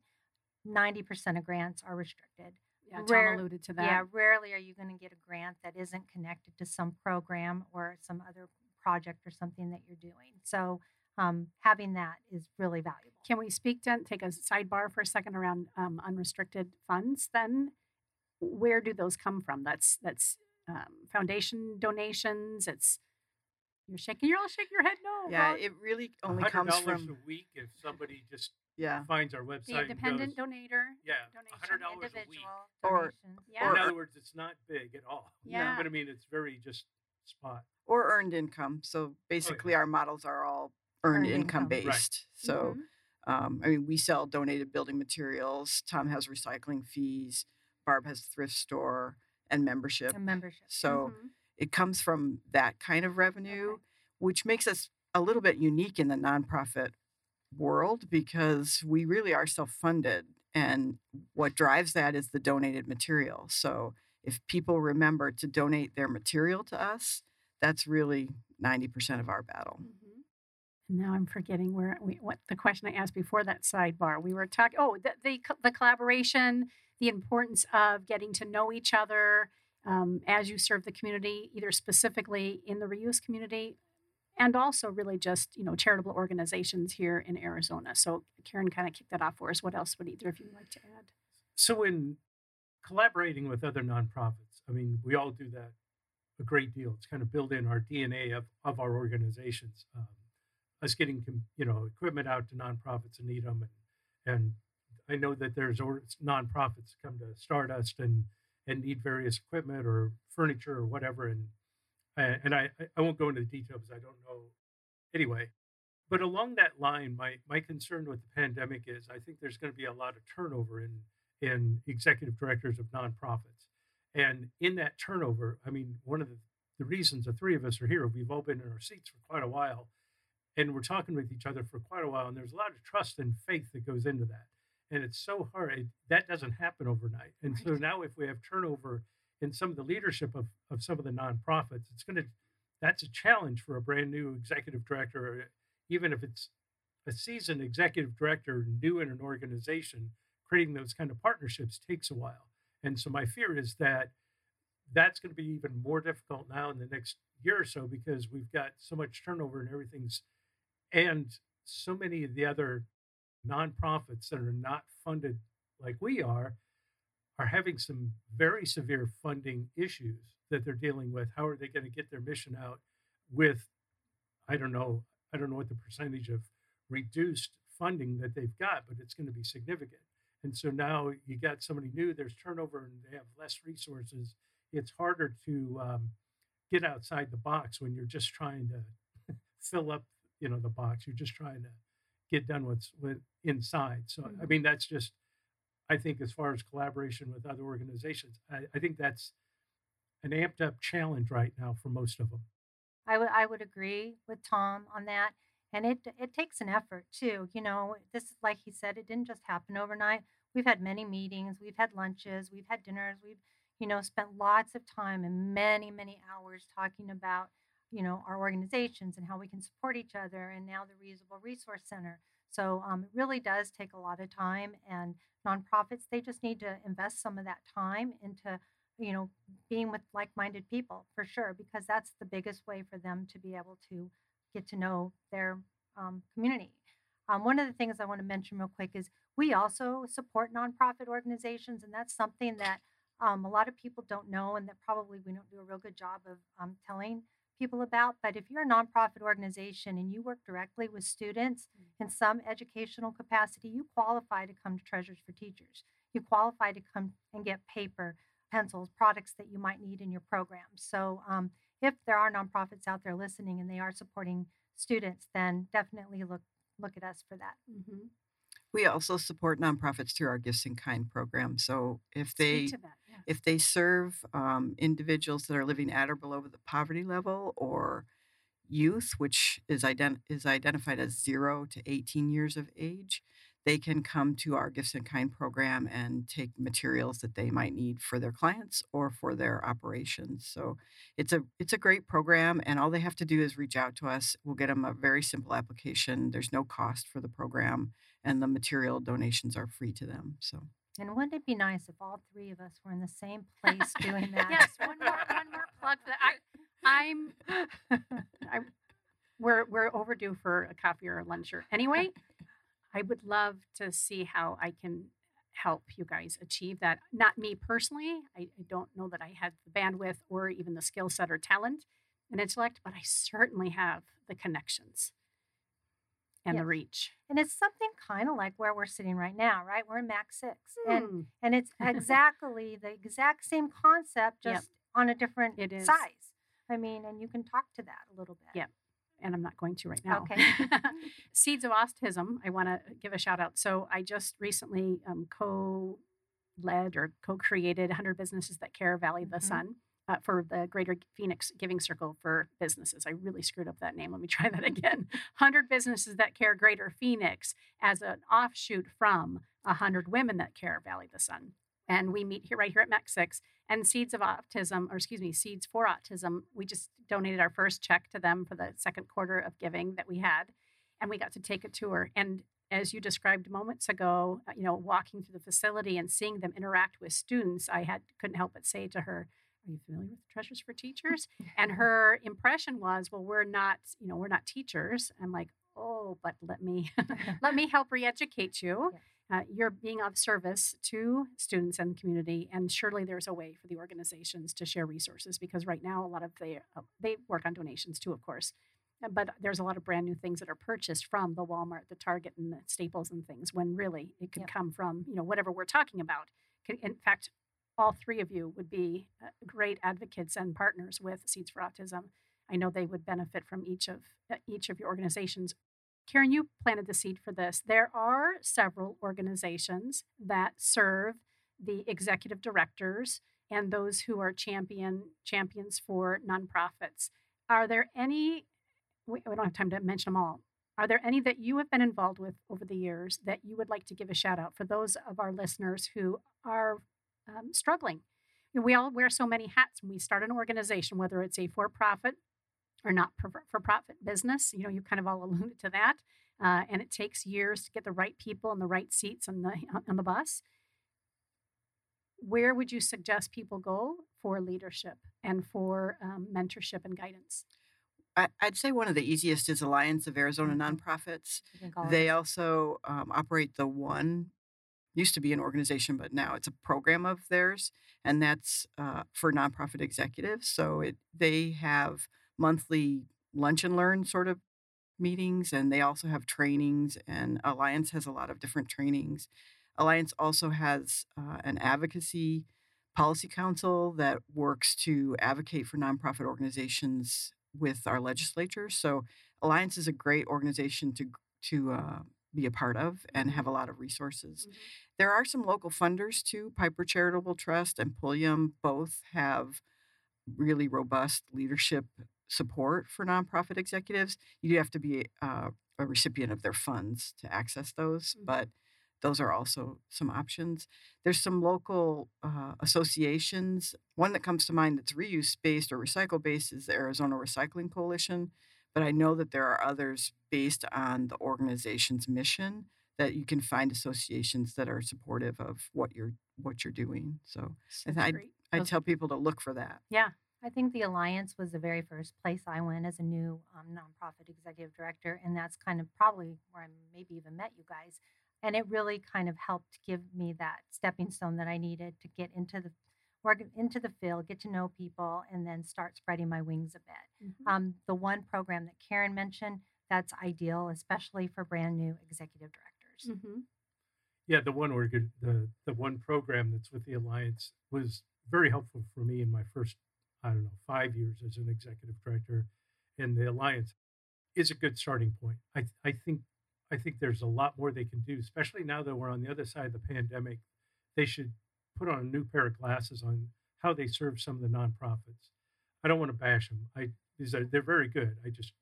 90% of grants are restricted.
Yeah, Tom
Rare-
alluded to that.
Yeah, rarely are you going to get a grant that isn't connected to some program or some other project or something that you're doing. So um, having that is really valuable.
Can we speak to take a sidebar for a second around um, unrestricted funds? Then, where do those come from? That's that's um, foundation donations. It's you're shaking. You're all shaking your head. No.
Yeah,
well,
it really only
$100
comes
a
from
week if somebody just
yeah.
finds our website.
the
and
independent
goes,
donator.
yeah,
donation,
hundred dollars a week.
Individual
Or-
donations.
Yeah.
In other words, it's not big at all. [LAUGHS]
Yeah.
But I mean, it's very just spot.
or earned income. So basically, our models are all earned,
Earned
income,
income. Right.
based. So,
Mhm.
um, I mean, we sell donated building materials. Tom has recycling fees. Barb has thrift store and membership.
And membership.
So
Mhm.
it comes from that kind of revenue,
Okay.
which makes us a little bit unique in the nonprofit world because we really are self funded. And what drives that is the donated material. So if people remember to donate their material to us, that's really 90% of our battle.
Mhm. And now I'm forgetting where we, what the question I asked before that sidebar. We were talking. Oh, the, the the collaboration, the importance of getting to know each other um, as you serve the community, either specifically in the reuse community, and also really just you know charitable organizations here in Arizona. So Karen kind of kicked that off for us. What else would either of you like to add?
So, in collaborating with other nonprofits, I mean, we all do that a great deal. It's kind of built in our DNA of, of our organizations. Um, us getting, you know, equipment out to nonprofits and need them. And, and I know that there's or- nonprofits come to Stardust and, and need various equipment or furniture or whatever. And, and I, I- won't go into the details. I don't know. Anyway, but along that line, my, my concern with the pandemic is I think there's going to be a lot of turnover in, in executive directors of nonprofits. And in that turnover, I mean, one of the, the reasons the three of us are here, we've all been in our seats for quite a while and we're talking with each other for quite a while. And there's a lot of trust and faith that goes into that. And it's so hard. It, that doesn't happen overnight. And so now if we have turnover in some of the leadership of, of some of the nonprofits, it's going to, that's a challenge for a brand new executive director, or even if it's a seasoned executive director new in an organization, creating those kind of partnerships takes a while. And so my fear is that that's going to be even more difficult now in the next year or so because we've got so much turnover and everything's, and so many of the other nonprofits that are not funded like we are are having some very severe funding issues that they're dealing with. How are they going to get their mission out with, I don't know, I don't know what the percentage of reduced funding that they've got, but it's going to be significant. And so now you got somebody new, there's turnover and they have less resources. It's harder to um, get outside the box when you're just trying to [LAUGHS] fill up, you know, the box. You're just trying to get done what's with inside. So, I
Mhm.
mean, that's just, I think, as far as collaboration with other organizations, I, I think that's an amped up challenge right now for most of them.
I would I would agree with Tom on that. And it it takes an effort too. You know, this is like he said, it didn't just happen overnight. We've had many meetings, we've had lunches, we've had dinners, we've, you know, spent lots of time and many, many hours talking about, you know, our organizations and how we can support each other and now the reusable resource center. So um, it really does take a lot of time and nonprofits, they just need to invest some of that time into you know being with like-minded people for sure because that's the biggest way for them to be able to get to know their um, community. Um, one of the things i want to mention real quick is we also support nonprofit organizations and that's something that um, a lot of people don't know and that probably we don't do a real good job of um, telling people about. But if you're a nonprofit organization and you work directly with students
Mm.
in some educational capacity, you qualify to come to Treasures for Teachers. You qualify to come and get paper, pencils, products that you might need in your program. So um, if there are nonprofits out there listening and they are supporting students, then definitely look look at us for that.
Mm-hmm.
We also support nonprofits through our Gifts in Kind program. So if they
that.
If they serve um, individuals that are living at or below the poverty level or youth, which is, ident- is identified as zero to 18 years of age, they can come to our Gifts in Kind program and take materials that they might need for their clients or for their operations. So it's a it's a great program, and all they have to do is reach out to us. We'll get them a very simple application. There's no cost for the program, and the material donations are free to them. So
And wouldn't it be nice if all three of us were in the same place doing [LAUGHS] that?
Yes, one more, one more plug for that. I, I'm, [LAUGHS] I, we're we're overdue for a coffee or a lunch or anyway. I would love to see how I can help you guys achieve that. Not me personally. I, I don't know that I had the bandwidth or even the skill set or talent and intellect, but I certainly have the connections and the reach.
And it's something kind of like where we're sitting right now, right? We're in MAC 6. And
Mm,
and it's [LAUGHS] exactly the exact same concept
Yep.
just on a different
It is.
size. I mean, and you can talk to that a little bit.
Yeah. and I'm not going to right now.
Okay. [LAUGHS]
Seeds of Autism, I want to give a shout out. So I just recently um, co led or co created 100 Businesses That Care Valley of the. Sun. Uh, for the Greater Phoenix Giving Circle for Businesses. I really screwed up that name. Let me [LAUGHS] try that again. 100 Businesses That Care Greater Phoenix as an offshoot from 100 Women That Care Valley the Sun. And we meet here right here at MAC 6 and Seeds of Autism, or excuse me, Seeds for Autism. We just donated our first check to them for the second quarter of giving that we had, and we got to take a tour. And as you described moments ago, uh, you know, walking through the facility and seeing them interact with students, I had couldn't help but say to her, "Are you familiar with Treasures for Teachers?" And her impression was, "Well, we're not, you know, we're not teachers." I'm like, "Oh, but let me [LAUGHS] [LAUGHS] let me help re-educate you." Uh, you're being of service to students and community, and surely there's a way for the organizations to share resources because right now a lot of they uh, they work on donations too, of course, Uh, but there's a lot of brand new things that are purchased from the Walmart, the Target, and the Staples and things. When really it could
Yep.
come from you know whatever we're talking about. In fact, all three of you would be uh, great advocates and partners with Seeds for Autism. I know they would benefit from each of uh, each of your organizations Karen, you planted the seed for this. There are several organizations that serve the executive directors and those who are champion champions for nonprofits. Are there any? We, we don't have time to mention them all. Are there any that you have been involved with over the years that you would like to give a shout out for those of our listeners who are um, struggling? Know, we all wear so many hats when we start an organization, whether it's a for-profit or not for profit business. You know, you kind of all [LAUGHS] alluded to that. Uh, and it takes years to get the right people in the right seats on the [LAUGHS] on the bus. Where would you suggest people go for leadership and for um, mentorship and guidance?
I'd say one of the easiest is Alliance of Arizona
Mhm.
Nonprofits.
I think all of
They also um, operate the one, used to be an organization, but now it's a program of theirs, and that's uh, for nonprofit executives. So it they have monthly lunch and learn sort of meetings, and they also have trainings. And Alliance has a lot of different trainings. Alliance also has uh, an advocacy policy council that works to advocate for nonprofit organizations with our legislature. So Alliance is a great organization to to uh, be a part of and have a lot of resources. There are some local funders too. Piper Charitable Trust and Pulliam both have really robust leadership support for nonprofit executives. You do have to be uh, a recipient of their funds to access those,
Mhm.
but those are also some options. There's some local uh, associations. One that comes to mind that's reuse based or recycle based is the Arizona Recycling Coalition. But I know that there are others based on the organization's mission that you can find associations that are supportive of what you're what you're doing. So I- I tell people to look for that.
yeah,
I think the Alliance was the very first place I went as a new um, nonprofit executive director, and that's kind of probably where I maybe even met you guys. And it really kind of helped give me that stepping stone that I needed to get into the work into the field, get to know people, and then start spreading my wings a bit.
Mhm.
Um, the one program that Karen mentioned, that's ideal, especially for brand new executive directors.
Mhm.
Yeah, the one organ, the the one program that's with the alliance was very helpful for me in my first, I don't know, five years as an executive director, and the alliance is a good starting point. I I think I think there's a lot more they can do, especially now that we're on the other side of the pandemic. They should put on a new pair of glasses on how they serve some of the nonprofits. I don't want to bash them. I these are they're very good. I just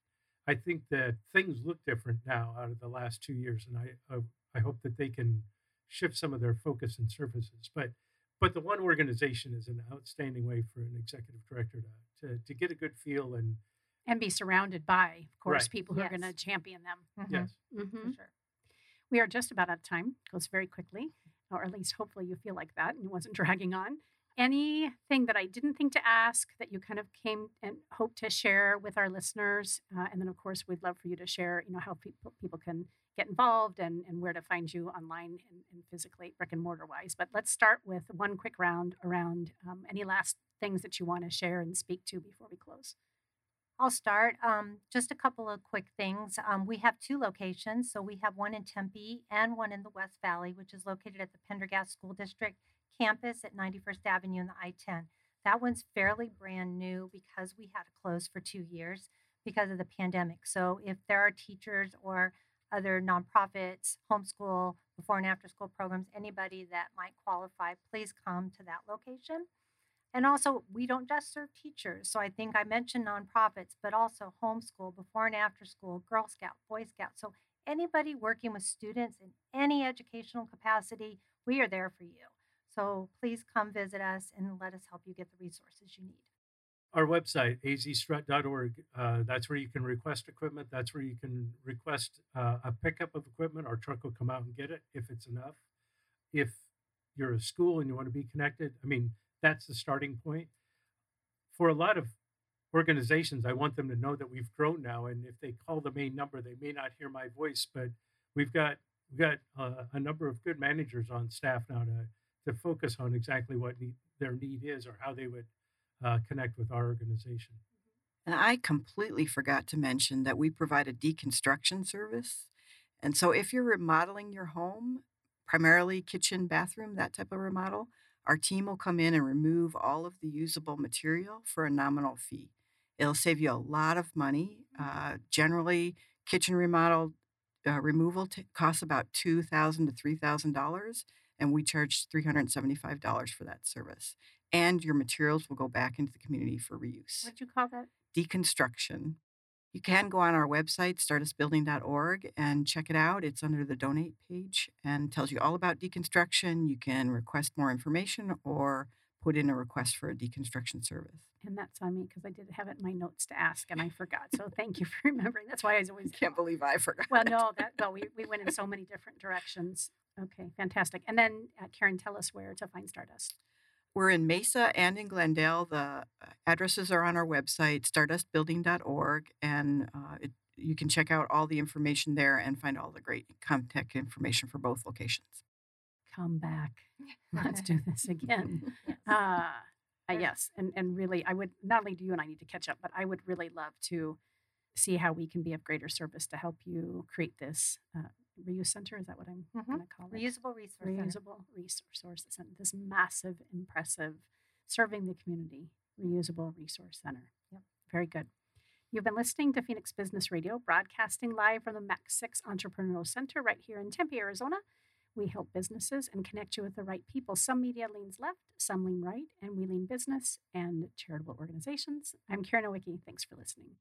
I think that things look different now out of the last two years, and I I, I hope that they can shift some of their focus and services. But but the one organization is an outstanding way for an executive director to to, to get a good feel and
And be surrounded by, of course,
Right.
people who are going to champion them.
Mhm,
yes.
Mhm.
For sure.
We are just about out of time. Goes very quickly, or at least hopefully you feel like that and it wasn't [LAUGHS] dragging on. Anything that I didn't think to ask that you kind of came and hope to share with our listeners, uh, and then of course we'd love for you to share, you know, how people people can get involved and and where to find you online and, and physically brick and mortar wise. But let's start with one quick round around um, any last things that you want to share and speak to before we close.
I'll start. Um, just a couple of quick things. Um, we have two locations. So we have one in Tempe and one in the West Valley, which is located at the Pendergast School District campus at 91st Avenue and the I 10. That one's fairly brand new because we had to close for two years because of the pandemic. So if there are teachers or other nonprofits, homeschool, before and after school programs, anybody that might qualify, please come to that location. And also, we don't just serve teachers. So I think I mentioned nonprofits, but also homeschool, before and after school, Girl Scout, Boy Scout. So anybody working with students in any educational capacity, we are there for you. So please come visit us and let us help you get the resources you need.
Our website, azstrut.org, uh, that's where you can request equipment. That's where you can request uh, a pickup of equipment. Our truck will come out and get it if it's enough. If you're a school and you want to be connected, I mean, that's the starting point. For a lot of organizations, I want them to know that we've grown now. And if they call the main number, they may not hear my voice, but we've got we've got uh, a number of good managers on staff now to to focus on exactly what need, their need is or how they would uh, connect with our organization.
And I completely forgot to mention that we provide a deconstruction service. And so if you're remodeling your home, primarily kitchen, bathroom, that type of remodel, our team will come in and remove all of the usable material for a nominal fee. It'll save you a lot of money. Uh, generally, kitchen remodel uh, removal t- costs about two thousand to three thousand dollars, and we charge three hundred seventy-five dollars for that service. And your materials will go back into the community for reuse
What'd you call that?
deconstruction. You can go on our website, stardustbuilding.org, and check it out. It's under the donate page and tells you all about deconstruction. You can request more information or put in a request for a deconstruction service.
And that's on me because I did have it in my notes to ask and I forgot. So thank you for [LAUGHS] remembering. That's why I always
Can't believe I forgot.
Well, no, that well, we, we went in so many different directions. Okay, fantastic. And then uh, Karen, tell us where to find Stardust.
We're in Mesa and in Glendale. The uh, addresses are on our website, stardustbuilding.org, and uh, it, you can check out all the information there and find all the great contact information for both locations.
Come back. [LAUGHS] Let's do this again. [LAUGHS]
Yes.
Uh, uh, yes, and and really, I would not only do you and I need to catch up, but I would really love to see how we can be of greater service to help you create this uh, reuse center. Is that what I'm
Mhm.
going to call it?
Reusable resource center.
reusable resource center. This massive, impressive, serving the community reusable resource center.
Yep.
Very good. You've been listening to Phoenix Business Radio, broadcasting live from the MAC 6 Entrepreneurial Center right here in Tempe, Arizona. We help businesses and connect you with the right people. Some media leans left, some lean right, and we lean business and charitable organizations. I'm Karen Owicki. Thanks for listening.